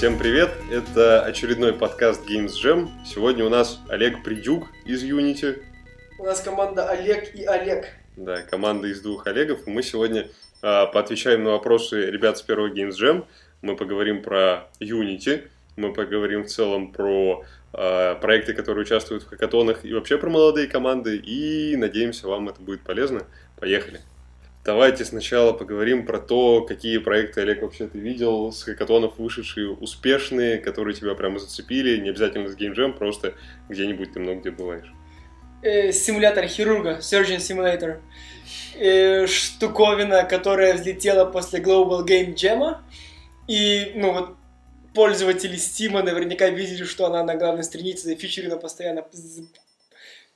Всем привет! Это очередной подкаст Games Jam. Сегодня у нас Олег Придюк из Unity. У нас команда Олег и Олег. Да, команда из двух Олегов. Мы сегодня э, поотвечаем на вопросы ребят с первого Games Jam. Мы поговорим про Unity, мы поговорим в целом про э, проекты, которые участвуют в хакатонах и вообще про молодые команды. И надеемся, вам это будет полезно. Поехали! Давайте сначала поговорим про то, какие проекты, Олег, вообще ты видел с хакатонов вышедшие успешные, которые тебя прямо зацепили, не обязательно с Jam, просто где-нибудь ты много где бываешь. Э, симулятор хирурга, Surgeon Simulator. Э, штуковина, которая взлетела после Global Game Jam. И, ну вот, пользователи Steam наверняка видели, что она на главной странице зафичерена постоянно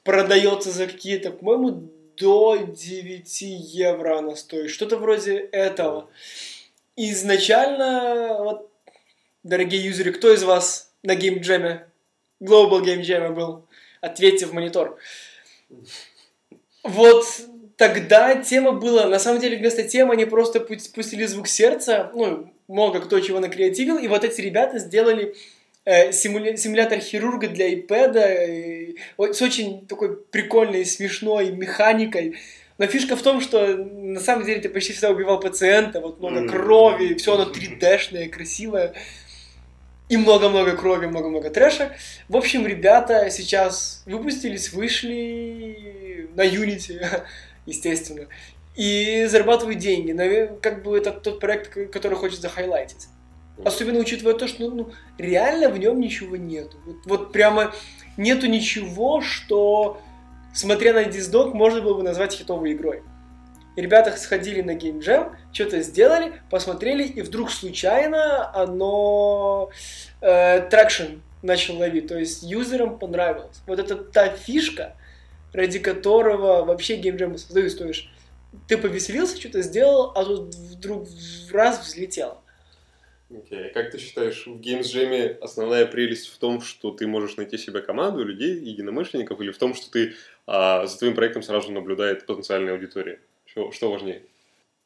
продается за какие-то, по-моему, до 9 евро она стоит. Что-то вроде этого. Изначально, вот, дорогие юзеры, кто из вас на геймджеме, Global Game Jam был? Ответьте в монитор. Вот тогда тема была, на самом деле вместо темы они просто пустили звук сердца, ну, много кто чего накреативил, и вот эти ребята сделали э, симуля... симулятор хирурга для iPad э, с очень такой прикольной, смешной механикой. Но фишка в том, что на самом деле ты почти всегда убивал пациента, вот много mm-hmm. крови, все оно 3D-шное, красивое. И много-много крови, много-много трэша. В общем, ребята сейчас выпустились, вышли на Unity, естественно, и зарабатывают деньги. Наверное, как бы это тот проект, который хочет захайлайтить. Особенно учитывая то, что ну, реально в нем ничего нету. Вот, вот прямо нету ничего, что, смотря на диздок, можно было бы назвать хитовой игрой. Ребята сходили на Game Jam, что-то сделали, посмотрели, и вдруг случайно оно э, начал ловить. То есть юзерам понравилось. Вот это та фишка, ради которого вообще Game Jam создают. То ты повеселился, что-то сделал, а тут вдруг раз взлетело. Okay. Как ты считаешь, в Games Jam основная прелесть в том, что ты можешь найти себе команду людей, единомышленников, или в том, что ты а, за твоим проектом сразу наблюдает потенциальная аудитория? Что, что важнее?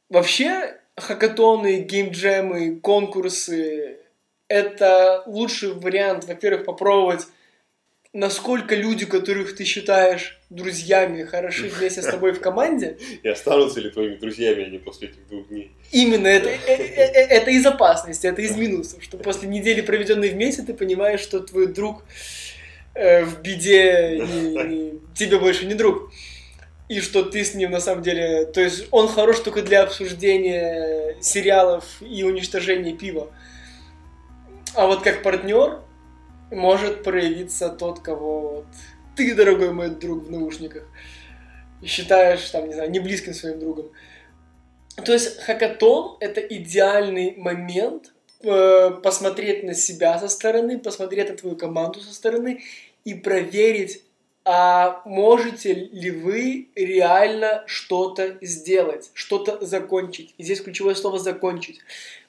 Вообще, хакатоны, геймджемы, конкурсы – это лучший вариант, во-первых, попробовать насколько люди, которых ты считаешь друзьями, хороши вместе с тобой в команде. И останутся ли твоими друзьями они после этих двух дней? Именно, это, э, э, э, это из опасности, это из минусов, что после недели, проведенной вместе, ты понимаешь, что твой друг в беде тебе больше не друг. И что ты с ним на самом деле... То есть он хорош только для обсуждения сериалов и уничтожения пива. А вот как партнер, может проявиться тот, кого вот ты, дорогой мой друг в наушниках, считаешь, там, не знаю, не близким своим другом. То есть хакатон — это идеальный момент э, посмотреть на себя со стороны, посмотреть на твою команду со стороны и проверить, а можете ли вы реально что-то сделать, что-то закончить. И здесь ключевое слово «закончить».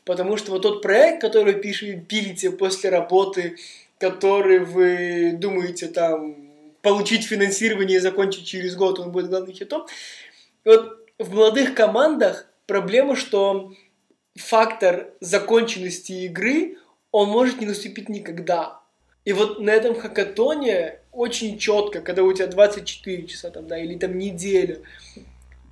Потому что вот тот проект, который вы пишете, пилите после работы который вы думаете там получить финансирование и закончить через год, он будет главным хитом. И вот в молодых командах проблема, что фактор законченности игры, он может не наступить никогда. И вот на этом хакатоне очень четко, когда у тебя 24 часа там, да, или там неделя,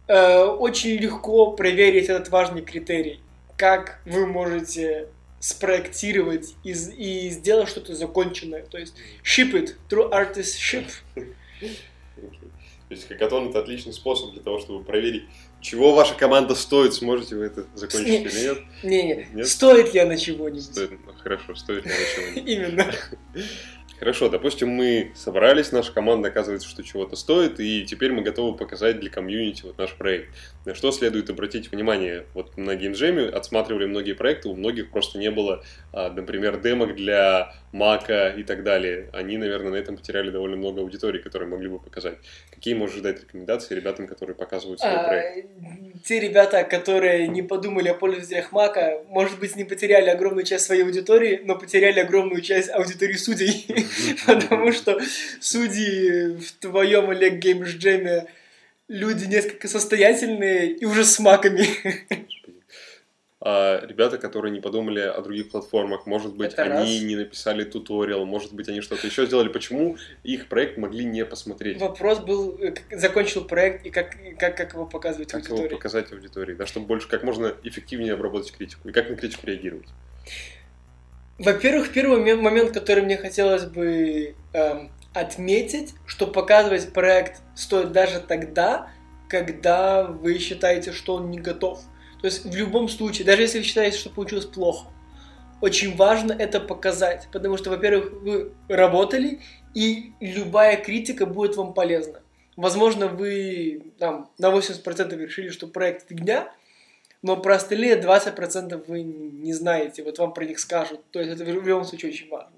э, очень легко проверить этот важный критерий. Как вы можете спроектировать и, и сделать что-то законченное. То есть ship it, true artist ship. То есть хакатон это отличный способ для того, чтобы проверить, чего ваша команда стоит, сможете вы это закончить не, или нет. Не, не, стоит ли она чего-нибудь? Стоит, ну, хорошо, стоит ли она чего-нибудь. Именно. Хорошо, допустим, мы собрались, наша команда оказывается, что чего-то стоит, и теперь мы готовы показать для комьюнити вот наш проект. На что следует обратить внимание? Вот на геймджеме отсматривали многие проекты, у многих просто не было, а, например, демок для Мака и так далее. Они, наверное, на этом потеряли довольно много аудитории, которые могли бы показать. Какие можешь дать рекомендации ребятам, которые показывают свой а, проект? Те ребята, которые не подумали о пользователях Мака, может быть, не потеряли огромную часть своей аудитории, но потеряли огромную часть аудитории судей. потому что судьи в твоем Олег Геймс Джеме люди несколько состоятельные и уже с маками. а, ребята, которые не подумали о других платформах, может быть, Это они раз. не написали туториал, может быть, они что-то еще сделали. Почему их проект могли не посмотреть? Вопрос был, э, как- закончил проект и как, как, как его показывать Как его аудитории. показать аудитории, да, чтобы больше, как можно эффективнее обработать критику и как на критику реагировать. Во-первых, первый момен- момент, который мне хотелось бы эм, отметить, что показывать проект стоит даже тогда, когда вы считаете, что он не готов. То есть в любом случае, даже если вы считаете, что получилось плохо, очень важно это показать, потому что, во-первых, вы работали, и любая критика будет вам полезна. Возможно, вы там, на 80% решили, что проект фигня, но про остальные 20% вы не знаете, вот вам про них скажут. То есть это в любом случае очень важно.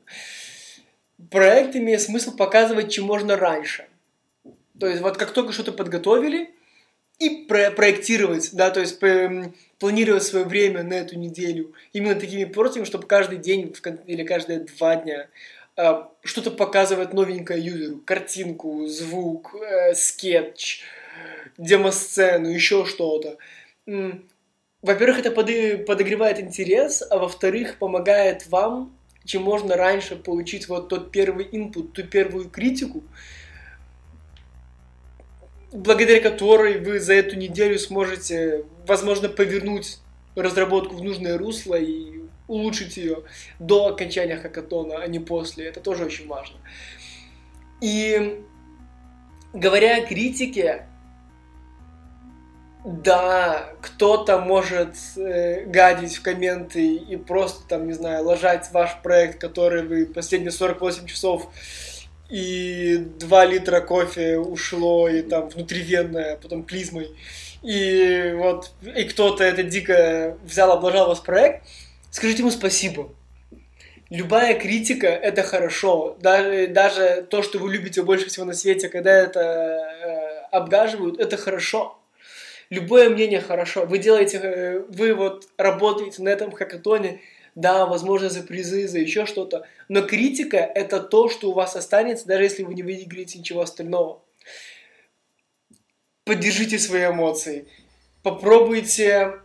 Проект имеет смысл показывать, чем можно раньше. То есть вот как только что-то подготовили, и про- проектировать, да, то есть п- планировать свое время на эту неделю именно такими портами, чтобы каждый день или каждые два дня а, что-то показывать новенькое юзеру, картинку, звук, э, скетч, демосцену, еще что-то. Во-первых, это подогревает интерес, а во-вторых, помогает вам чем можно раньше получить вот тот первый инпут, ту первую критику, благодаря которой вы за эту неделю сможете, возможно, повернуть разработку в нужное русло и улучшить ее до окончания хакатона, а не после. Это тоже очень важно. И говоря о критике, да, кто-то может э, гадить в комменты и просто там, не знаю, ложать ваш проект, который вы последние 48 часов и 2 литра кофе ушло, и там внутривенное, потом клизмой. И вот, и кто-то это дико взял, облажал ваш проект, скажите ему спасибо. Любая критика – это хорошо. Даже, даже то, что вы любите больше всего на свете, когда это э, обгаживают, это хорошо. Любое мнение хорошо. Вы делаете, э, вы вот работаете на этом хакатоне, да, возможно, за призы, за еще что-то. Но критика – это то, что у вас останется, даже если вы не выиграете ничего остального. Поддержите свои эмоции. Попробуйте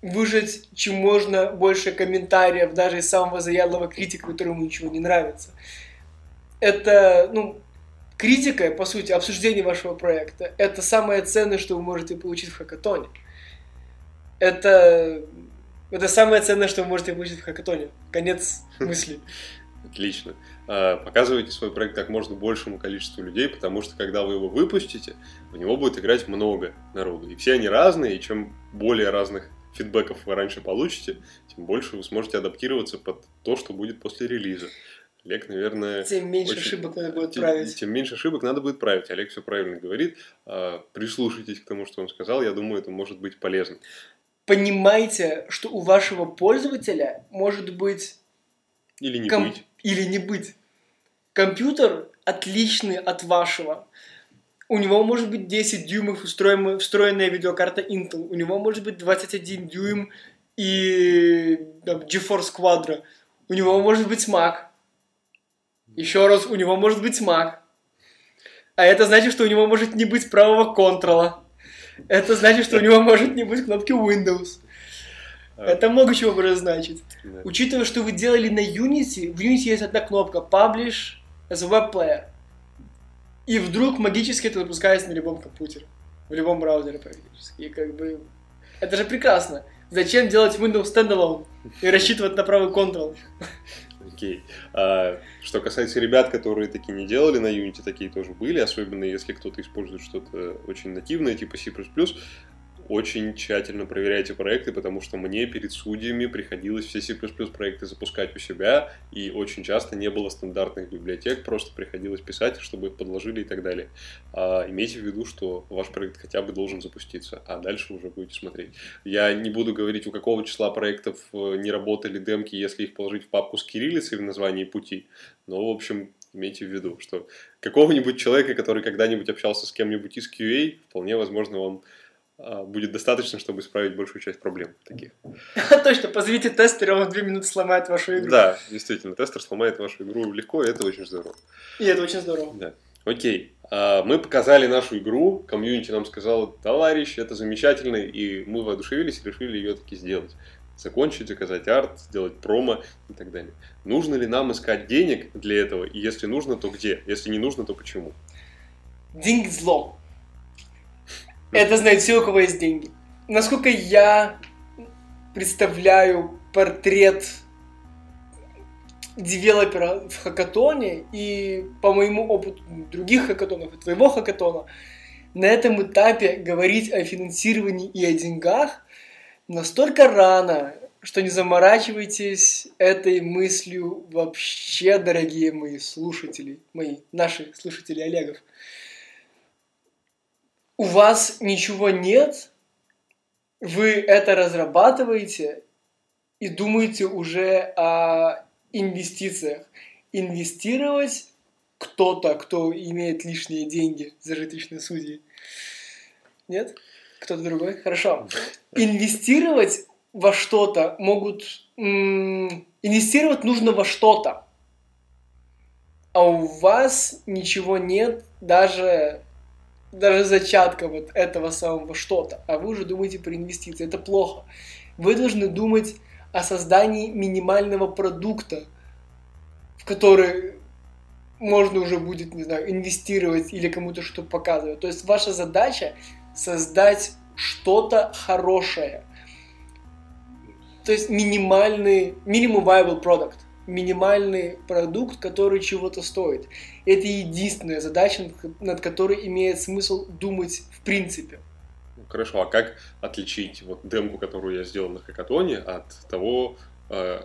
выжать чем можно больше комментариев, даже из самого заядлого критика, которому ничего не нравится. Это, ну, критика, по сути, обсуждение вашего проекта, это самое ценное, что вы можете получить в хакатоне. Это, это самое ценное, что вы можете получить в хакатоне. Конец мысли. Отлично. А, Показывайте свой проект как можно большему количеству людей, потому что когда вы его выпустите, в него будет играть много народу. И все они разные, и чем более разных фидбэков вы раньше получите, тем больше вы сможете адаптироваться под то, что будет после релиза. Олег, наверное... Тем меньше очень- ошибок надо будет тем, править. тем меньше ошибок надо будет править. Олег все правильно говорит. А, Прислушайтесь к тому, что он сказал. Я думаю, это может быть полезно. Понимайте, что у вашего пользователя может быть Или не ком- быть. или не быть. Компьютер отличный от вашего. У него может быть 10 дюймов встроенная, встроенная видеокарта Intel. У него может быть 21 дюйм и там, GeForce Quadro. У него может быть Mac. Еще раз, у него может быть Mac. А это значит, что у него может не быть правого контрола. Это значит, что у него может не быть кнопки Windows. А, Это много чего может значить. да. Учитывая, что вы делали на Unity, в Unity есть одна кнопка Publish as a Web Player. И вдруг магически это запускается на любом компьютере. В любом браузере практически. И как бы... Это же прекрасно. Зачем делать Windows Standalone и рассчитывать на правый Ctrl? Окей. А, что касается ребят, которые такие не делали на Unity, такие тоже были, особенно если кто-то использует что-то очень нативное, типа C++, очень тщательно проверяйте проекты, потому что мне перед судьями приходилось все C++ проекты запускать у себя, и очень часто не было стандартных библиотек, просто приходилось писать, чтобы их подложили и так далее. А, имейте в виду, что ваш проект хотя бы должен запуститься, а дальше уже будете смотреть. Я не буду говорить, у какого числа проектов э, не работали демки, если их положить в папку с кириллицей в названии пути, но, в общем, имейте в виду, что какого-нибудь человека, который когда-нибудь общался с кем-нибудь из QA, вполне возможно, вам будет достаточно, чтобы исправить большую часть проблем таких. Точно, позовите тестера, он в две минуты сломает вашу игру. Да, действительно, тестер сломает вашу игру легко, и это очень здорово. И это очень здорово. Да. Окей. А, Мы показали нашу игру, комьюнити нам сказал, товарищ, это замечательно, и мы воодушевились и решили ее таки сделать. закончить, заказать арт, сделать промо и так далее. Нужно ли нам искать денег для этого? И если нужно, то где? Если не нужно, то почему? Деньги зло. Это знает все, у кого есть деньги. Насколько я представляю портрет девелопера в хакатоне и по моему опыту других хакатонов и твоего хакатона, на этом этапе говорить о финансировании и о деньгах настолько рано, что не заморачивайтесь этой мыслью вообще, дорогие мои слушатели, мои, наши слушатели Олегов. У вас ничего нет, вы это разрабатываете и думаете уже о инвестициях. Инвестировать кто-то, кто имеет лишние деньги, зажиточные судьи. Нет? Кто-то другой? Хорошо. Инвестировать во что-то могут... инвестировать нужно во что-то. А у вас ничего нет, даже, даже зачатка вот этого самого что-то. А вы уже думаете про инвестиции. Это плохо. Вы должны думать о создании минимального продукта, в который можно уже будет, не знаю, инвестировать или кому-то что-то показывать. То есть ваша задача создать что-то хорошее. То есть минимальный, minimum viable product, минимальный продукт, который чего-то стоит. Это единственная задача, над которой имеет смысл думать в принципе. Хорошо, а как отличить вот демку, которую я сделал на хакатоне, от того, э,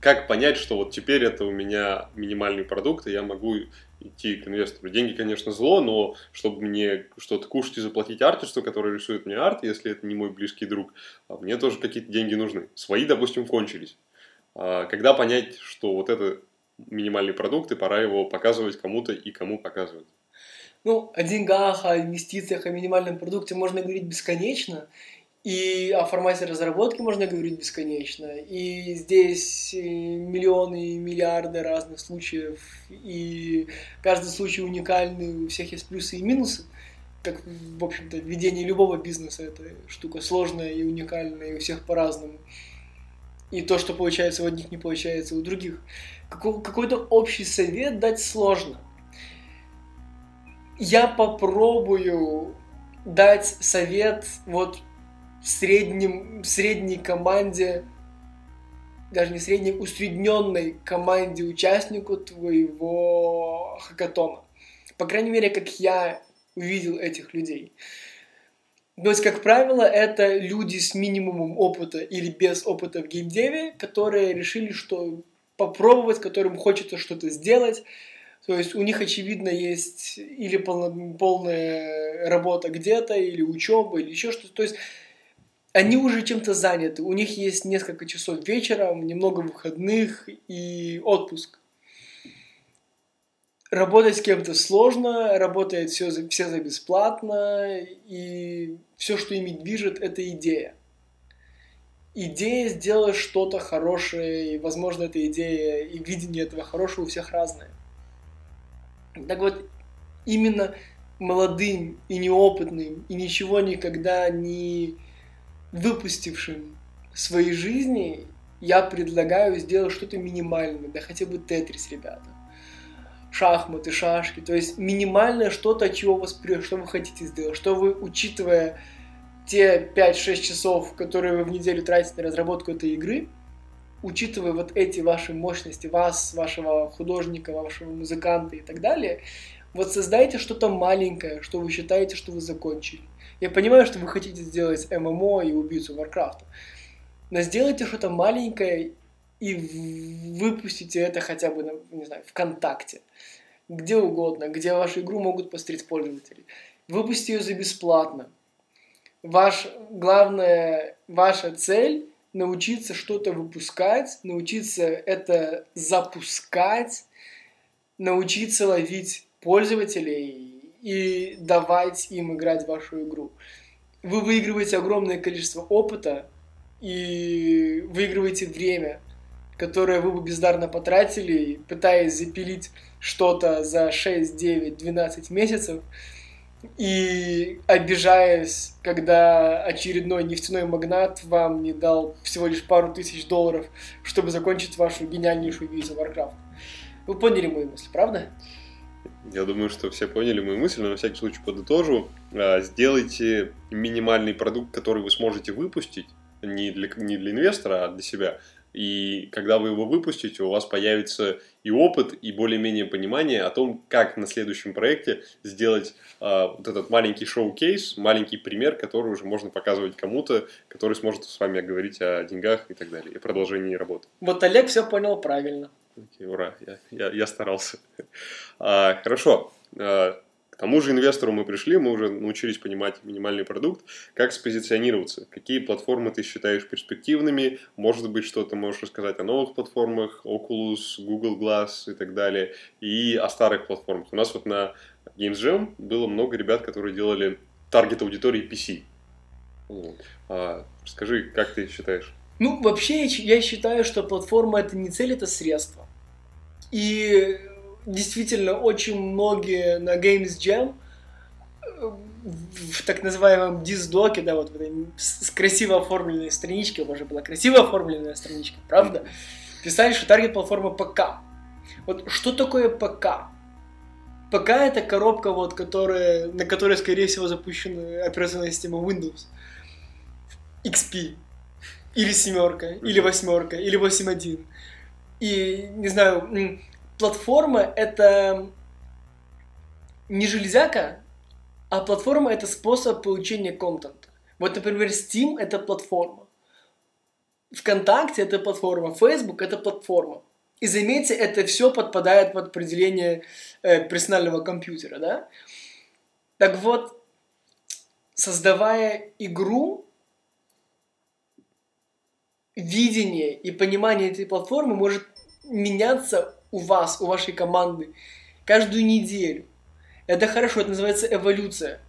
как понять, что вот теперь это у меня минимальный продукт, и я могу идти к инвестору. Деньги, конечно, зло, но чтобы мне что-то кушать и заплатить артисту, который рисует мне арт, если это не мой близкий друг, а мне тоже какие-то деньги нужны. Свои, допустим, кончились. А когда понять, что вот это минимальный продукт, и пора его показывать кому-то и кому показывать? Ну, о деньгах, о инвестициях, о минимальном продукте можно говорить бесконечно. И о формате разработки можно говорить бесконечно. И здесь миллионы и миллиарды разных случаев. И каждый случай уникальный, у всех есть плюсы и минусы. Как, в общем-то, ведение любого бизнеса это штука сложная и уникальная, и у всех по-разному. И то, что получается у одних, не получается у других. Какой-то общий совет дать сложно. Я попробую дать совет вот среднем, средней команде, даже не средней, усредненной команде участнику твоего хакатона. По крайней мере, как я увидел этих людей. То есть, как правило, это люди с минимумом опыта или без опыта в геймдеве, которые решили, что попробовать, которым хочется что-то сделать. То есть у них, очевидно, есть или полная работа где-то, или учеба, или еще что-то. То есть они уже чем-то заняты, у них есть несколько часов вечером, немного выходных и отпуск. Работать с кем-то сложно, работает все за, все за бесплатно, и все, что ими движет, это идея. Идея сделать что-то хорошее, и, возможно, эта идея и видение этого хорошего у всех разное. Так вот, именно молодым и неопытным, и ничего никогда не выпустившим своей жизни, я предлагаю сделать что-то минимальное, да хотя бы тетрис, ребята. Шахматы, шашки, то есть минимальное что-то, чего вас что вы хотите сделать, что вы, учитывая те 5-6 часов, которые вы в неделю тратите на разработку этой игры, учитывая вот эти ваши мощности, вас, вашего художника, вашего музыканта и так далее, вот создайте что-то маленькое, что вы считаете, что вы закончили. Я понимаю, что вы хотите сделать ММО и убийцу Варкрафта, но сделайте что-то маленькое и выпустите это хотя бы, на, не знаю, ВКонтакте, где угодно, где вашу игру могут посмотреть пользователи. Выпустите ее за бесплатно. Ваш, главная ваша цель научиться что-то выпускать, научиться это запускать, научиться ловить пользователей и давать им играть в вашу игру. Вы выигрываете огромное количество опыта и выигрываете время, которое вы бы бездарно потратили, пытаясь запилить что-то за 6, 9, 12 месяцев. и обижаясь, когда очередной нефтяной магнат вам не дал всего лишь пару тысяч долларов, чтобы закончить вашу гениальнейшую визу Warcraft. Вы поняли мою мысль, правда? Я думаю, что все поняли мою мысль, но на всякий случай подытожу. А, сделайте минимальный продукт, который вы сможете выпустить, не для, не для инвестора, а для себя. И когда вы его выпустите, у вас появится и опыт, и более-менее понимание о том, как на следующем проекте сделать э, вот этот маленький шоу-кейс, маленький пример, который уже можно показывать кому-то, который сможет с вами говорить о деньгах и так далее, и продолжении работы. Вот Олег все понял правильно. Окей, ура, я, я, я старался. А, хорошо. К тому же инвестору мы пришли, мы уже научились понимать минимальный продукт, как спозиционироваться, какие платформы ты считаешь перспективными, может быть, что-то можешь рассказать о новых платформах, Oculus, Google Glass и так далее, и о старых платформах. У нас вот на Games Jam было много ребят, которые делали таргет аудитории PC. А, скажи, как ты считаешь? Ну, вообще, я считаю, что платформа это не цель, это средство. И действительно, очень многие на Games Jam э, в так называемом диздоке, да, вот с красиво оформленной страничке, уже была красиво оформленная страничка, правда, писали, что таргет платформа ПК. Вот что такое ПК? ПК это коробка, вот, которая, на которой, скорее всего, запущена операционная система Windows. XP. Или семерка, или восьмерка, или 8.1. И, не знаю, платформа — это не железяка, а платформа — это способ получения контента. Вот, например, Steam — это платформа. ВКонтакте — это платформа. Facebook — это платформа. И заметьте, это все подпадает под определение э, персонального компьютера, да? Так вот, создавая игру, видение и понимание этой платформы может меняться у вас, у вашей команды каждую неделю. Это хорошо, это называется эволюция.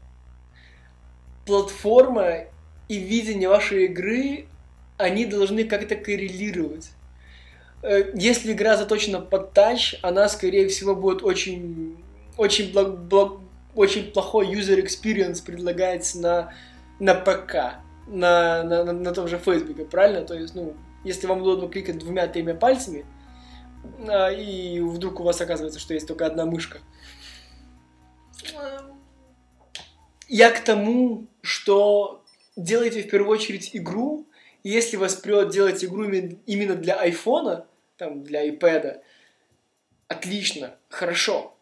Платформа и видение вашей игры, они должны как-то коррелировать. Э, если игра заточена под тач, она, скорее всего, будет очень, очень, благ, благ, очень плохой user experience предлагается на, на ПК, на, на, на, на том же Фейсбуке, правильно? То есть, ну, если вам удобно кликать двумя-тремя пальцами, а, и вдруг у вас оказывается, что есть только одна мышка. Я к тому, что делайте в первую очередь игру, если вас прет делать игру именно для айфона, там, для iPad, отлично, хорошо.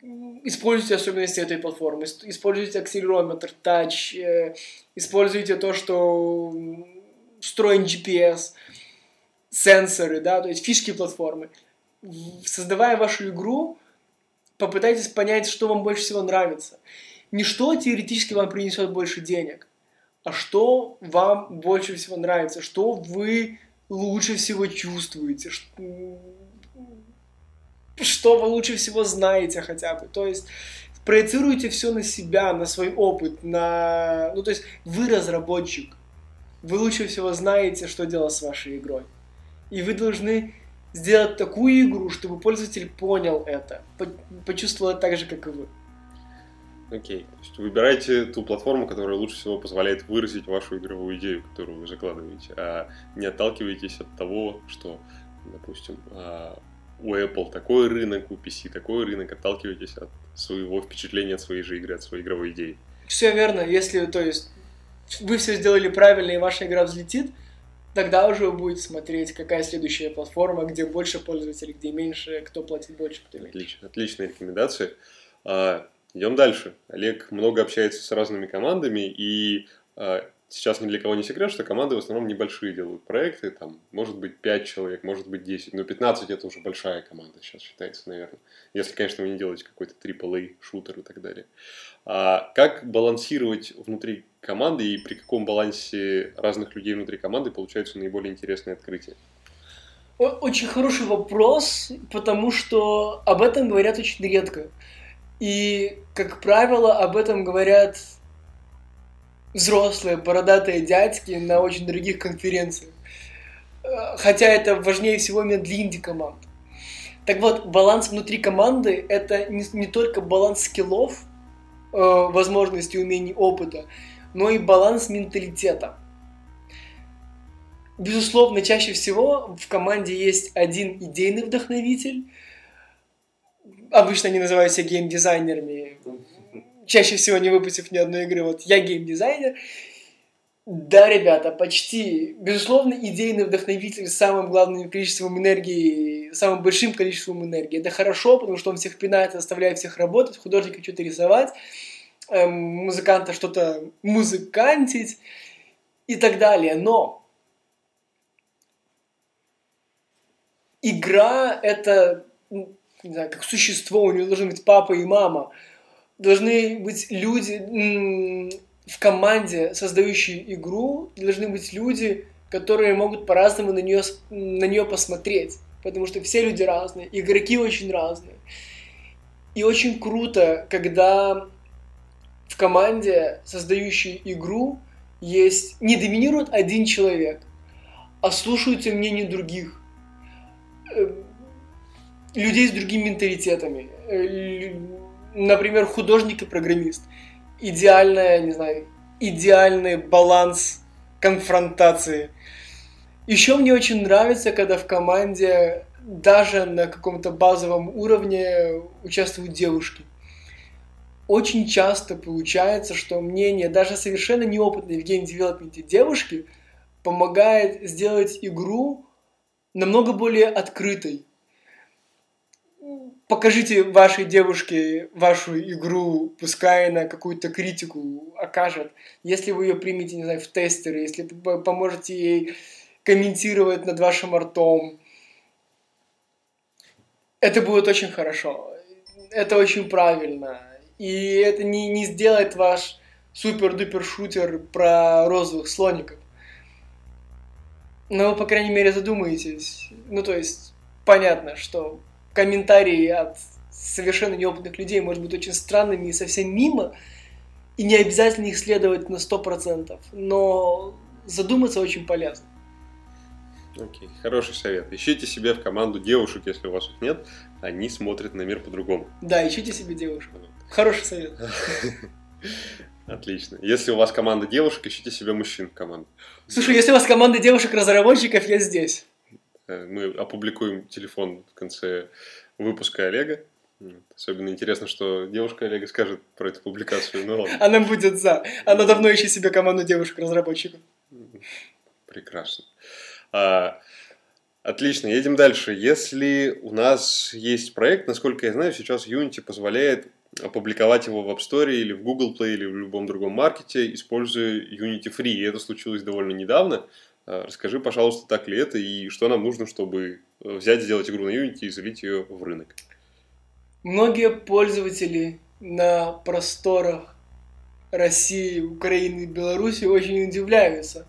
Используйте особенности этой платформы, используйте акселерометр, тач, э, используйте то, что встроен GPS – сенсоры, да, то есть фишки платформы. Создавая вашу игру, попытайтесь понять, что вам больше всего нравится. Не что теоретически вам принесет больше денег, а что вам больше всего нравится, что вы лучше всего чувствуете, что, что вы лучше всего знаете хотя бы. То есть проецируйте все на себя, на свой опыт, на... Ну, то есть вы разработчик. Вы лучше всего знаете, что делать с вашей игрой. И вы должны сделать такую игру, чтобы пользователь понял это, почувствовал это так же, как и вы. Окей. Okay. То есть выбирайте ту платформу, которая лучше всего позволяет выразить вашу игровую идею, которую вы закладываете, а не отталкивайтесь от того, что, допустим, а, у Apple такой рынок, у PC такой рынок, отталкивайтесь от своего впечатления от своей же игры, от своей игровой идеи. Все верно. Если, то есть, вы все сделали правильно и ваша игра взлетит, Тогда уже вы будете смотреть, какая следующая платформа, где больше пользователей, где меньше, кто платит больше, кто меньше. Отлично, отличная рекомендация. А, идем дальше. Олег много общается с разными командами, и а, сейчас ни для кого не секрет, что команды в основном небольшие делают проекты, там, может быть, 5 человек, может быть, 10, но 15 это уже большая команда сейчас считается, наверное. Если, конечно, вы не делаете какой-то AAA шутер и так далее. А как балансировать внутри команды и при каком балансе разных людей внутри команды получаются наиболее интересные открытия? Очень хороший вопрос, потому что об этом говорят очень редко. И, как правило, об этом говорят взрослые, бородатые дядьки на очень дорогих конференциях. Хотя это важнее всего именно для инди-команд. Так вот, баланс внутри команды – это не, не только баланс скиллов, возможностей, умений, опыта, но и баланс менталитета. Безусловно, чаще всего в команде есть один идейный вдохновитель. Обычно они называют себя геймдизайнерами. Чаще всего не выпустив ни одной игры. Вот я геймдизайнер. Да, ребята, почти. Безусловно, идейный вдохновитель с самым главным количеством энергии, самым большим количеством энергии. Это хорошо, потому что он всех пинает, заставляет всех работать, художника что-то рисовать, эм, музыканта что-то музыкантить и так далее. Но игра это, не знаю, как существо, у нее должны быть папа и мама. Должны быть люди в команде, создающие игру, должны быть люди, которые могут по-разному на нее, на нее посмотреть. Потому что все люди разные, игроки очень разные. И очень круто, когда в команде, создающей игру, есть не доминирует один человек, а слушаются мнения других. Э, людей с другими менталитетами. Например, художник и программист. Идеальная, не знаю, идеальный баланс конфронтации. Еще мне очень нравится, когда в команде даже на каком-то базовом уровне участвуют девушки. Очень часто получается, что мнение даже совершенно неопытной в game development е девушки помогает сделать игру намного более открытой. Покажите вашей девушке вашу игру, пускай она какую-то критику окажет. Если вы ее примете, не знаю, в тестеры, если поможете ей комментировать над вашим ртом, это будет очень хорошо. Это очень правильно. И это не, не сделает ваш супер-дупер шутер про розовых слоников. Но вы, по крайней мере, задумаетесь. Ну, то есть, понятно, что комментарии от совершенно неопытных людей может быть очень странными и совсем мимо, и не обязательно их следовать на 100%, но задуматься очень полезно. Окей, okay. хороший совет. Ищите себе в команду девушек, если у вас их нет, они смотрят на мир по-другому. Да, ищите себе девушек. Хороший совет. Отлично. Если у вас команда девушек, ищите себе мужчин в команду. Слушай, если у вас команда девушек-разработчиков, я здесь. Э, мы опубликуем телефон в конце выпуска Олега. Особенно интересно, что девушка Олега скажет про эту публикацию. Ну ладно. Она будет за. Она давно ищет себе команду девушек-разработчиков. Прекрасно. А, отлично, едем дальше. Если у нас есть проект, насколько я знаю, сейчас Unity позволяет опубликовать его в App Store или в Google Play или в любом другом маркете, используя Unity Free. И это случилось довольно недавно. А, расскажи, пожалуйста, так ли это и что нам нужно, чтобы э, взять, сделать игру на Unity и залить ее в рынок. Многие пользователи на просторах России, Украины и Беларуси очень удивляются,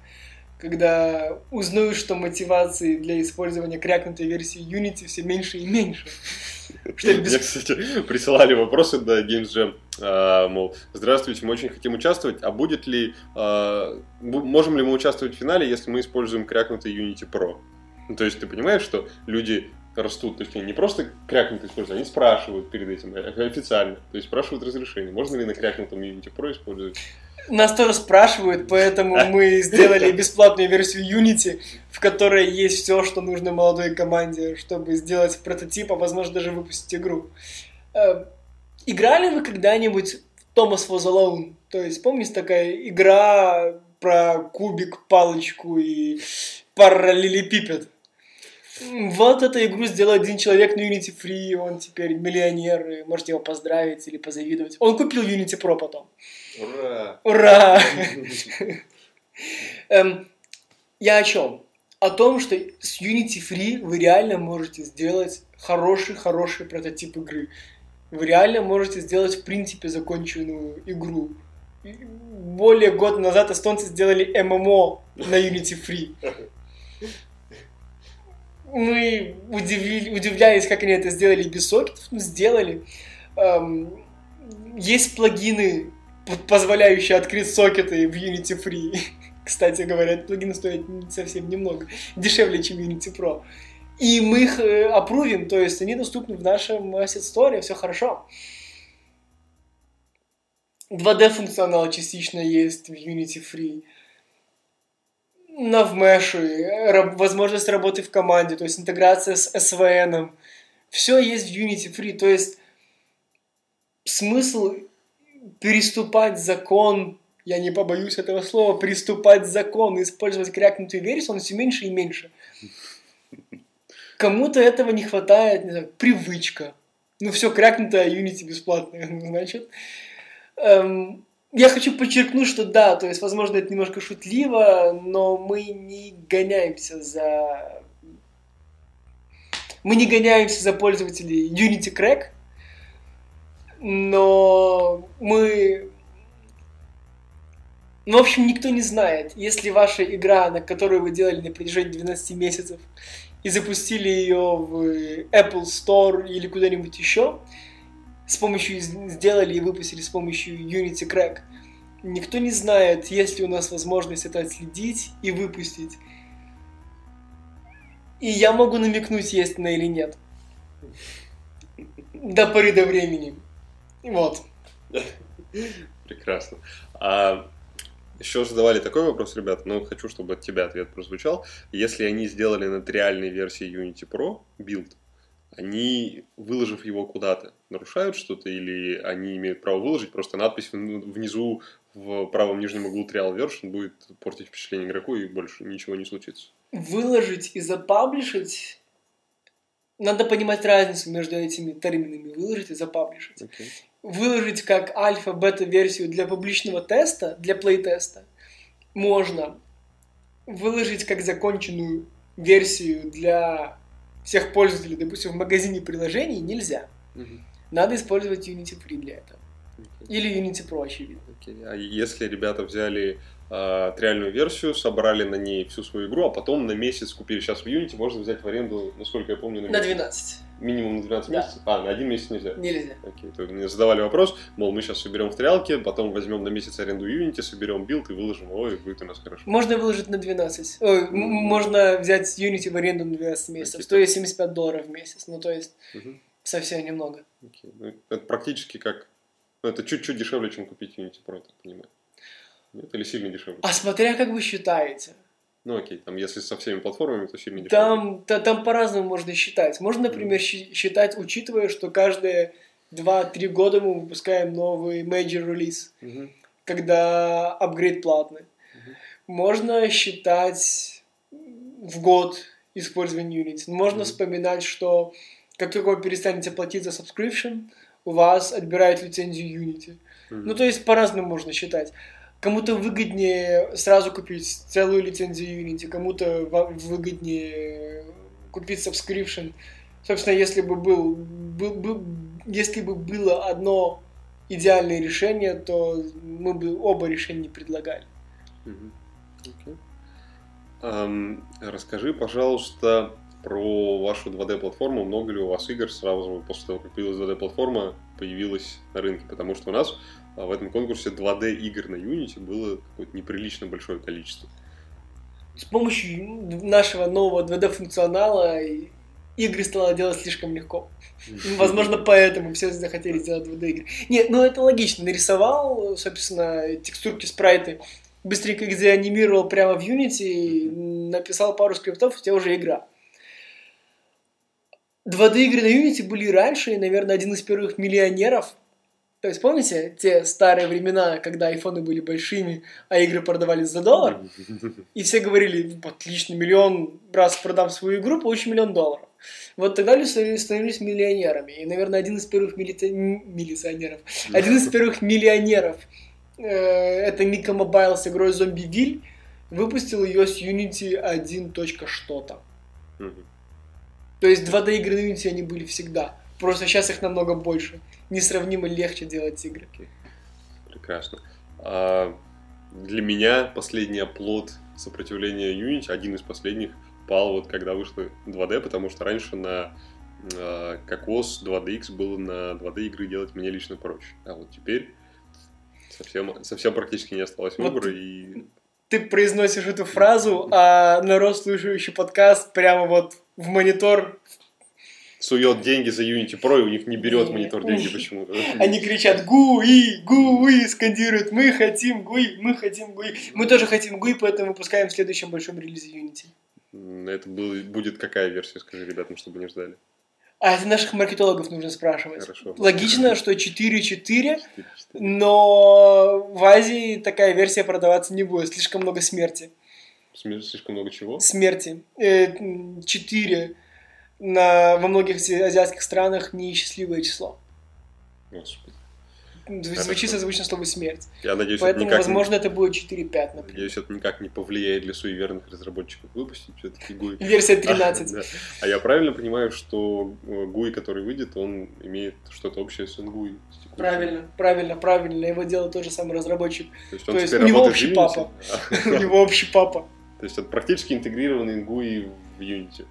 когда узнают, что мотивации для использования крякнутой версии Unity все меньше и меньше. Мне, кстати, присылали вопросы до Games Jam, а, мол, здравствуйте, мы очень хотим участвовать, а будет ли, а, можем ли мы участвовать в финале, если мы используем крякнутый Unity Pro? Ну, то есть ты понимаешь, что люди растут, то есть они не просто крякнут используют, они спрашивают перед этим а, официально, то есть спрашивают разрешение, можно ли на крякнутом Unity Pro использовать нас тоже спрашивают, поэтому мы сделали бесплатную версию Unity, в которой есть все, что нужно молодой команде, чтобы сделать прототип, а возможно даже выпустить игру. Э, играли вы когда-нибудь в Thomas Was Alone? То есть, помните такая игра про кубик, палочку и параллелепипед? Вот эту игру сделал один человек на Unity Free, он теперь миллионер, можете его поздравить или позавидовать. Он купил Unity Pro потом. Ура! Ура! эм, я о чем? О том, что с Unity Free вы реально можете сделать хороший-хороший прототип игры. Вы реально можете сделать, в принципе, законченную игру. Более года назад эстонцы сделали ММО на Unity Free. Мы удивили, удивлялись, как они это сделали без сокетов, но сделали. Эм, есть плагины позволяющий открыть сокеты в Unity Free. Кстати говоря, этот плагин стоит совсем немного, дешевле, чем Unity Pro. И мы их э, опрувим, то есть они доступны в нашем Asset Store, все хорошо. 2D функционал частично есть в Unity Free. Навмеши, возможность работы в команде, то есть интеграция с SVN. Все есть в Unity Free. То есть смысл переступать закон, я не побоюсь этого слова, приступать закон использовать крякнутую версию, он все меньше и меньше. Кому-то этого не хватает, не знаю, привычка. Ну все, крякнутая Unity бесплатная, значит. Эм, я хочу подчеркнуть, что да, то есть, возможно, это немножко шутливо, но мы не гоняемся за... Мы не гоняемся за пользователей Unity Crack, но мы... Ну, в общем, никто не знает, если ваша игра, на которую вы делали на протяжении 12 месяцев, и запустили ее в Apple Store или куда-нибудь еще, с помощью, сделали и выпустили с помощью Unity Crack, никто не знает, есть ли у нас возможность это отследить и выпустить. И я могу намекнуть, есть она или нет. До поры до времени. Вот. Прекрасно. А еще задавали такой вопрос, ребят, но хочу, чтобы от тебя ответ прозвучал. Если они сделали на триальной версии Unity Pro билд, они, выложив его куда-то, нарушают что-то или они имеют право выложить, просто надпись внизу в правом нижнем углу Trial Version будет портить впечатление игроку и больше ничего не случится. Выложить и запаблишить надо понимать разницу между этими терминами выложить и запаблишить. Okay выложить как альфа-бета-версию для публичного теста, для плей-теста, можно выложить как законченную версию для всех пользователей, допустим, в магазине приложений нельзя. Угу. Надо использовать Unity Free для этого. Okay. Или Unity Pro, очевидно. Okay. А если ребята взяли триальную версию, собрали на ней всю свою игру, а потом на месяц купили сейчас в Unity, можно взять в аренду, насколько я помню, на, на 12. Минимум на 12 да. месяцев? А, на один месяц нельзя? Нельзя. Окей, то мне задавали вопрос, мол, мы сейчас соберем в триалке, потом возьмем на месяц аренду Unity, соберем билд и выложим его, и будет у нас хорошо. Можно выложить на 12. Ой, mm-hmm. можно взять Unity в аренду на 12 месяцев, okay, стоит 75 долларов в месяц, ну то есть mm-hmm. совсем немного. Okay. Ну, это практически как... Ну, это чуть-чуть дешевле, чем купить Unity Pro, так понимаю. Нет, или сильно дешевле? А смотря как вы считаете. Ну окей, там если со всеми платформами, то сильно дешевле. Там, та, там по-разному можно считать. Можно, например, mm. считать, учитывая, что каждые 2-3 года мы выпускаем новый major релиз, mm-hmm. когда апгрейд платный. Mm-hmm. Можно считать в год использования Unity. Можно mm-hmm. вспоминать, что как только вы перестанете платить за subscription, у вас отбирают лицензию Unity. Mm-hmm. Ну, то есть по-разному можно считать. Кому-то выгоднее сразу купить целую лицензию Unity, кому-то выгоднее купить subscription. Собственно, если бы был, был, был если бы было одно идеальное решение, то мы бы оба решения предлагали. Okay. Um, расскажи, пожалуйста, про вашу 2D-платформу. Много ли у вас игр сразу после того, как появилась 2D-платформа, появилась на рынке? Потому что у нас в этом конкурсе 2D игр на Unity было какое-то неприлично большое количество. С помощью нашего нового 2D функционала игры стало делать слишком легко. Возможно, поэтому все захотели сделать 2D игры. Нет, ну это логично. Нарисовал, собственно, текстурки, спрайты, быстренько их заанимировал прямо в Unity, написал пару скриптов, у тебя уже игра. 2D игры на Unity были раньше, и, наверное, один из первых миллионеров то есть помните те старые времена, когда айфоны были большими, а игры продавались за доллар? И все говорили, отлично, миллион, раз продам свою игру, получу миллион долларов. Вот тогда люди становились миллионерами. И, наверное, один из первых милита... милиционеров, один из первых миллионеров, э, это Mika Mobile с игрой Zombieville, выпустил ее с Unity 1. что-то. То есть 2D игры на Unity они были всегда. Просто сейчас их намного больше несравнимо легче делать игры. Прекрасно. А для меня последний оплот сопротивления Unity, один из последних, пал вот когда вышло 2D, потому что раньше на э, Cocos 2DX было на 2D игры делать мне лично проще. А вот теперь совсем, совсем практически не осталось вот выбора. И... Ты произносишь эту фразу, а народ, слушающий подкаст, прямо вот в монитор сует деньги за Unity Pro, и у них не берет монитор деньги почему-то. Они кричат «Гуи! Гуи!» скандируют «Мы хотим Гуи! Мы хотим Гуи!» Мы тоже хотим Гуи, поэтому выпускаем в следующем большом релизе Unity. Это будет какая версия, скажи ребятам, чтобы не ждали? А это наших маркетологов нужно спрашивать. Хорошо. Логично, что 4.4, но в Азии такая версия продаваться не будет. Слишком много смерти. Слишком много чего? Смерти. 4 э, на, во многих азиатских странах несчастливое число. Господи. Звучит созвучно слово смерть. Я надеюсь, Поэтому, это возможно, не... это будет 4.5, например. Надеюсь, это никак не повлияет для суеверных разработчиков выпустить все-таки GUI. Версия 13. А, да. а я правильно понимаю, что GUI, э, который выйдет, он имеет что-то общее с NGUI? Правильно, правильно, правильно. Его делает тот же самый разработчик. То есть, он То есть у него общий папа. У него общий папа. То есть это практически интегрированный GUI в Unity.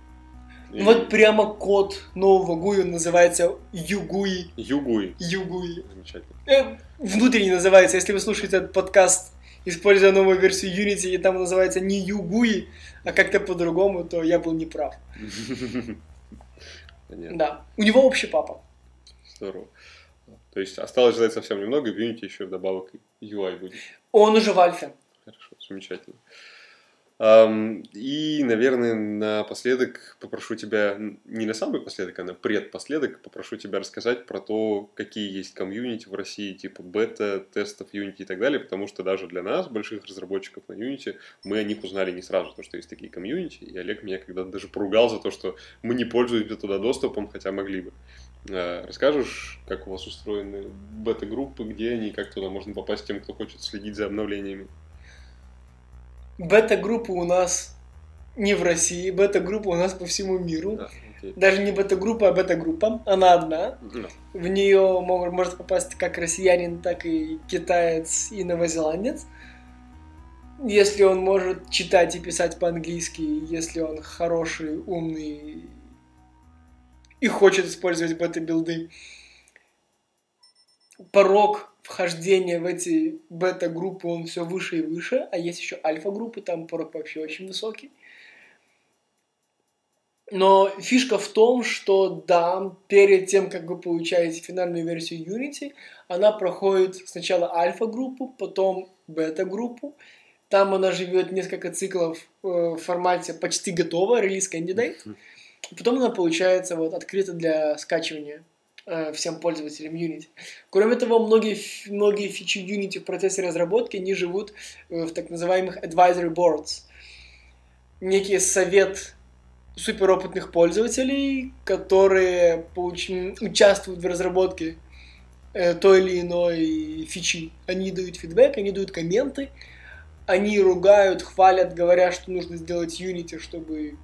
И... Вот прямо код нового GUI называется Югуи. Югуи. Югуи. Замечательно. Э, внутренний называется. Если вы слушаете этот подкаст, используя новую версию Unity, и там называется не Югуи, а как-то по-другому, то я был неправ. Понятно. Да. У него общий папа. Здорово. То есть осталось ждать совсем немного, в Unity еще вдобавок UI будет. Он уже в альфе. Хорошо, замечательно. И, наверное, напоследок попрошу тебя, не на самый последок, а на предпоследок, попрошу тебя рассказать про то, какие есть комьюнити в России, типа бета, тестов Unity и так далее, потому что даже для нас, больших разработчиков на Unity, мы о них узнали не сразу, потому что есть такие комьюнити, и Олег меня когда-то даже поругал за то, что мы не пользуемся туда доступом, хотя могли бы. А, расскажешь, как у вас устроены бета-группы, где они, как туда можно попасть тем, кто хочет следить за обновлениями? Бета-группа у нас не в России, бета-группа у нас по всему миру. Да, okay. Даже не бета-группа, а бета-группа. Она одна. Да. В нее может попасть как россиянин, так и китаец и новозеландец. Если он может читать и писать по-английски, если он хороший, умный и хочет использовать бета-билды. Порог вхождение в эти бета-группы, он все выше и выше, а есть еще альфа-группы, там порог вообще очень высокий. Но фишка в том, что да, перед тем, как вы получаете финальную версию Unity, она проходит сначала альфа-группу, потом бета-группу. Там она живет несколько циклов э, в формате почти готова, релиз кандидат. Потом она получается вот открыта для скачивания Э, всем пользователям Unity. Кроме того, многие, многие фичи Unity в процессе разработки, они живут э, в так называемых advisory boards. Некий совет суперопытных пользователей, которые получ... участвуют в разработке э, той или иной фичи. Они дают фидбэк, они дают комменты, они ругают, хвалят, говоря, что нужно сделать Unity, чтобы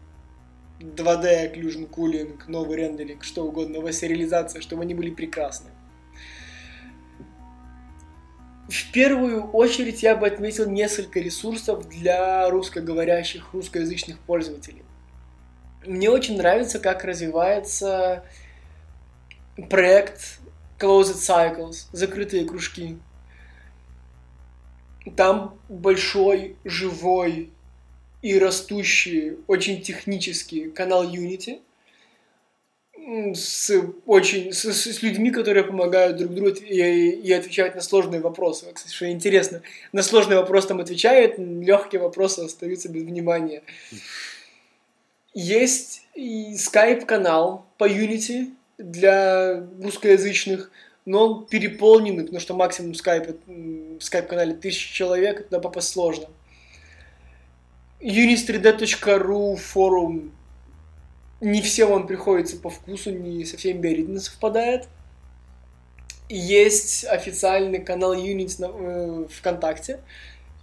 2D occlusion cooling, новый рендеринг, что угодно, новая сериализация, чтобы они были прекрасны. В первую очередь я бы отметил несколько ресурсов для русскоговорящих, русскоязычных пользователей. Мне очень нравится, как развивается проект Closed Cycles, закрытые кружки. Там большой, живой и растущий, очень технический канал Unity с очень с, с людьми, которые помогают друг другу и, и отвечают на сложные вопросы. Кстати, что интересно, на сложный вопрос там отвечают, легкие вопросы остаются без внимания. Есть и скайп-канал по Unity для русскоязычных, но он переполненный, потому что максимум скайп, в скайп-канале тысяча человек, туда попасть сложно. unis3d.ru форум не всем он приходится по вкусу, не со всеми биоритмами совпадает. Есть официальный канал Units на, э, ВКонтакте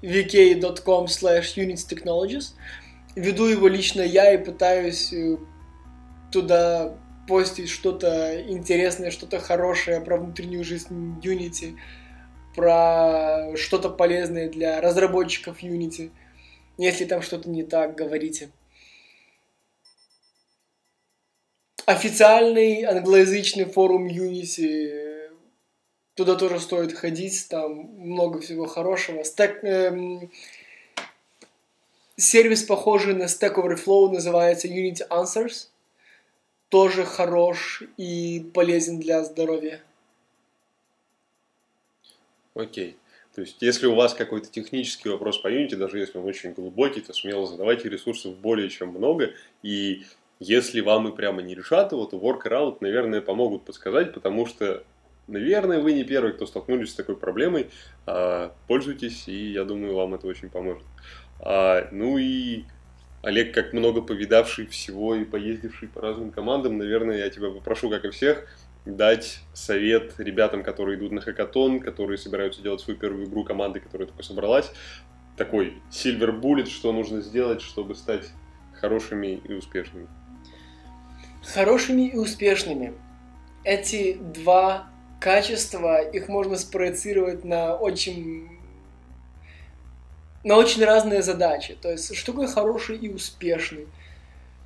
vk.com slash unitstechnologies. Веду его лично я и пытаюсь э, туда постить что-то интересное, что-то хорошее про внутреннюю жизнь Unity, про что-то полезное для разработчиков Unity – если там что-то не так, говорите. Официальный англоязычный форум Unity, туда тоже стоит ходить, там много всего хорошего. Stack, эм, сервис, похожий на Stack Overflow, называется Unity Answers. тоже хорош и полезен для здоровья. Окей. То есть, если у вас какой-то технический вопрос по Unity, даже если он очень глубокий, то смело задавайте, ресурсов более чем много. И если вам и прямо не решат его, то workaround, наверное, помогут подсказать, потому что, наверное, вы не первый, кто столкнулись с такой проблемой. А, пользуйтесь, и я думаю, вам это очень поможет. А, ну и Олег, как много повидавший всего и поездивший по разным командам, наверное, я тебя попрошу, как и всех, дать совет ребятам, которые идут на хакатон, которые собираются делать свою первую игру команды, которая только собралась. Такой silver bullet, что нужно сделать, чтобы стать хорошими и успешными. Хорошими и успешными. Эти два качества, их можно спроецировать на очень на очень разные задачи. То есть, что такое хороший и успешный?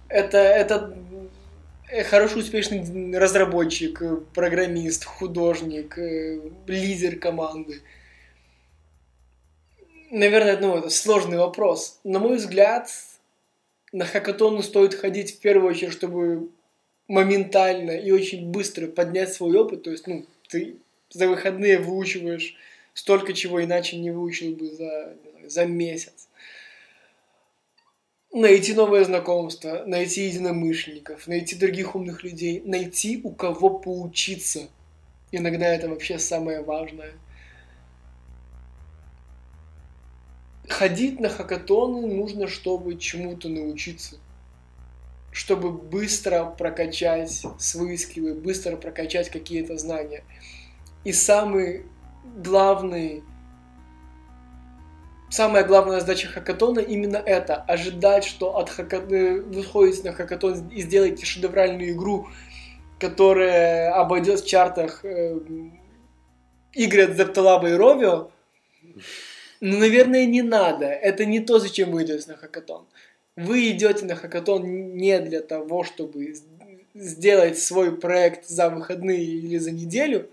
Это, это хороший, успешный разработчик, э, программист, художник, э, лидер команды. Наверное, ну, это сложный вопрос. На мой взгляд, на хакатоны стоит ходить в первую очередь, чтобы моментально и очень быстро поднять свой опыт. То есть, ну, ты за выходные выучиваешь столько, чего иначе не выучил бы за, за месяц найти новое знакомство, найти единомышленников, найти других умных людей, найти у кого поучиться. Иногда это вообще самое важное. Ходить на хакатоны нужно, чтобы чему-то научиться. Чтобы быстро прокачать свои скиллы, быстро прокачать какие-то знания. И самый главный самая главная задача хакатона именно это. Ожидать, что от хакатона вы ходите на хакатон и сделаете шедевральную игру, которая обойдет в чартах э, игры от Зепталаба и Ровио. Ну, наверное, не надо. Это не то, зачем вы идете на хакатон. Вы идете на хакатон не для того, чтобы сделать свой проект за выходные или за неделю,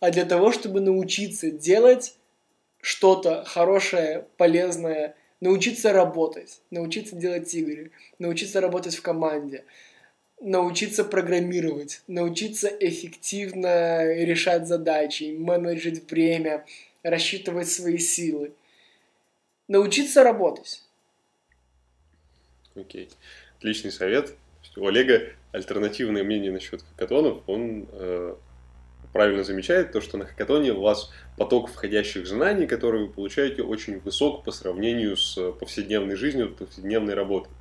а для того, чтобы научиться делать что-то хорошее, полезное, научиться работать, научиться делать игры, научиться работать в команде, научиться программировать, научиться эффективно решать задачи, менеджить время, рассчитывать свои силы. Научиться работать. Окей. Okay. Отличный совет. У Олега альтернативное мнение насчет хакатонов. Он э, правильно замечает, то, что на хакатоне у вас поток входящих знаний, которые вы получаете, очень высок по сравнению с повседневной жизнью, повседневной работой.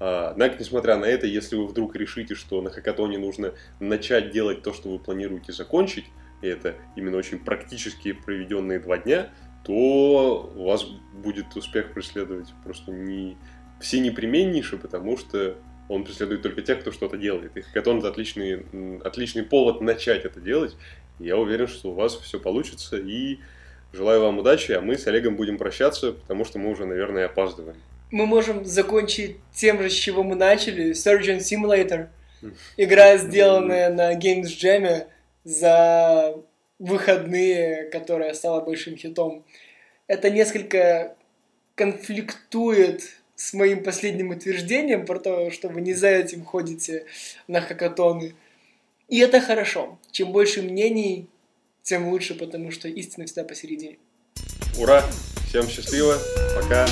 А, однако, несмотря на это, если вы вдруг решите, что на хакатоне нужно начать делать то, что вы планируете закончить, и это именно очень практически проведенные два дня, то у вас будет успех преследовать просто не все непременнейшие, потому что он преследует только тех, кто что-то делает. И хакатон это отличный, отличный повод начать это делать. я уверен, что у вас все получится. И желаю вам удачи, а мы с Олегом будем прощаться, потому что мы уже, наверное, опаздываем. Мы можем закончить тем же, с чего мы начали. Surgeon Simulator. Игра, сделанная на Games Jam за выходные, которая стала большим хитом. Это несколько конфликтует с моим последним утверждением про то, что вы не за этим ходите на хакатоны. И это хорошо. Чем больше мнений, тем лучше, потому что истина всегда посередине. Ура! Всем счастливо. Пока.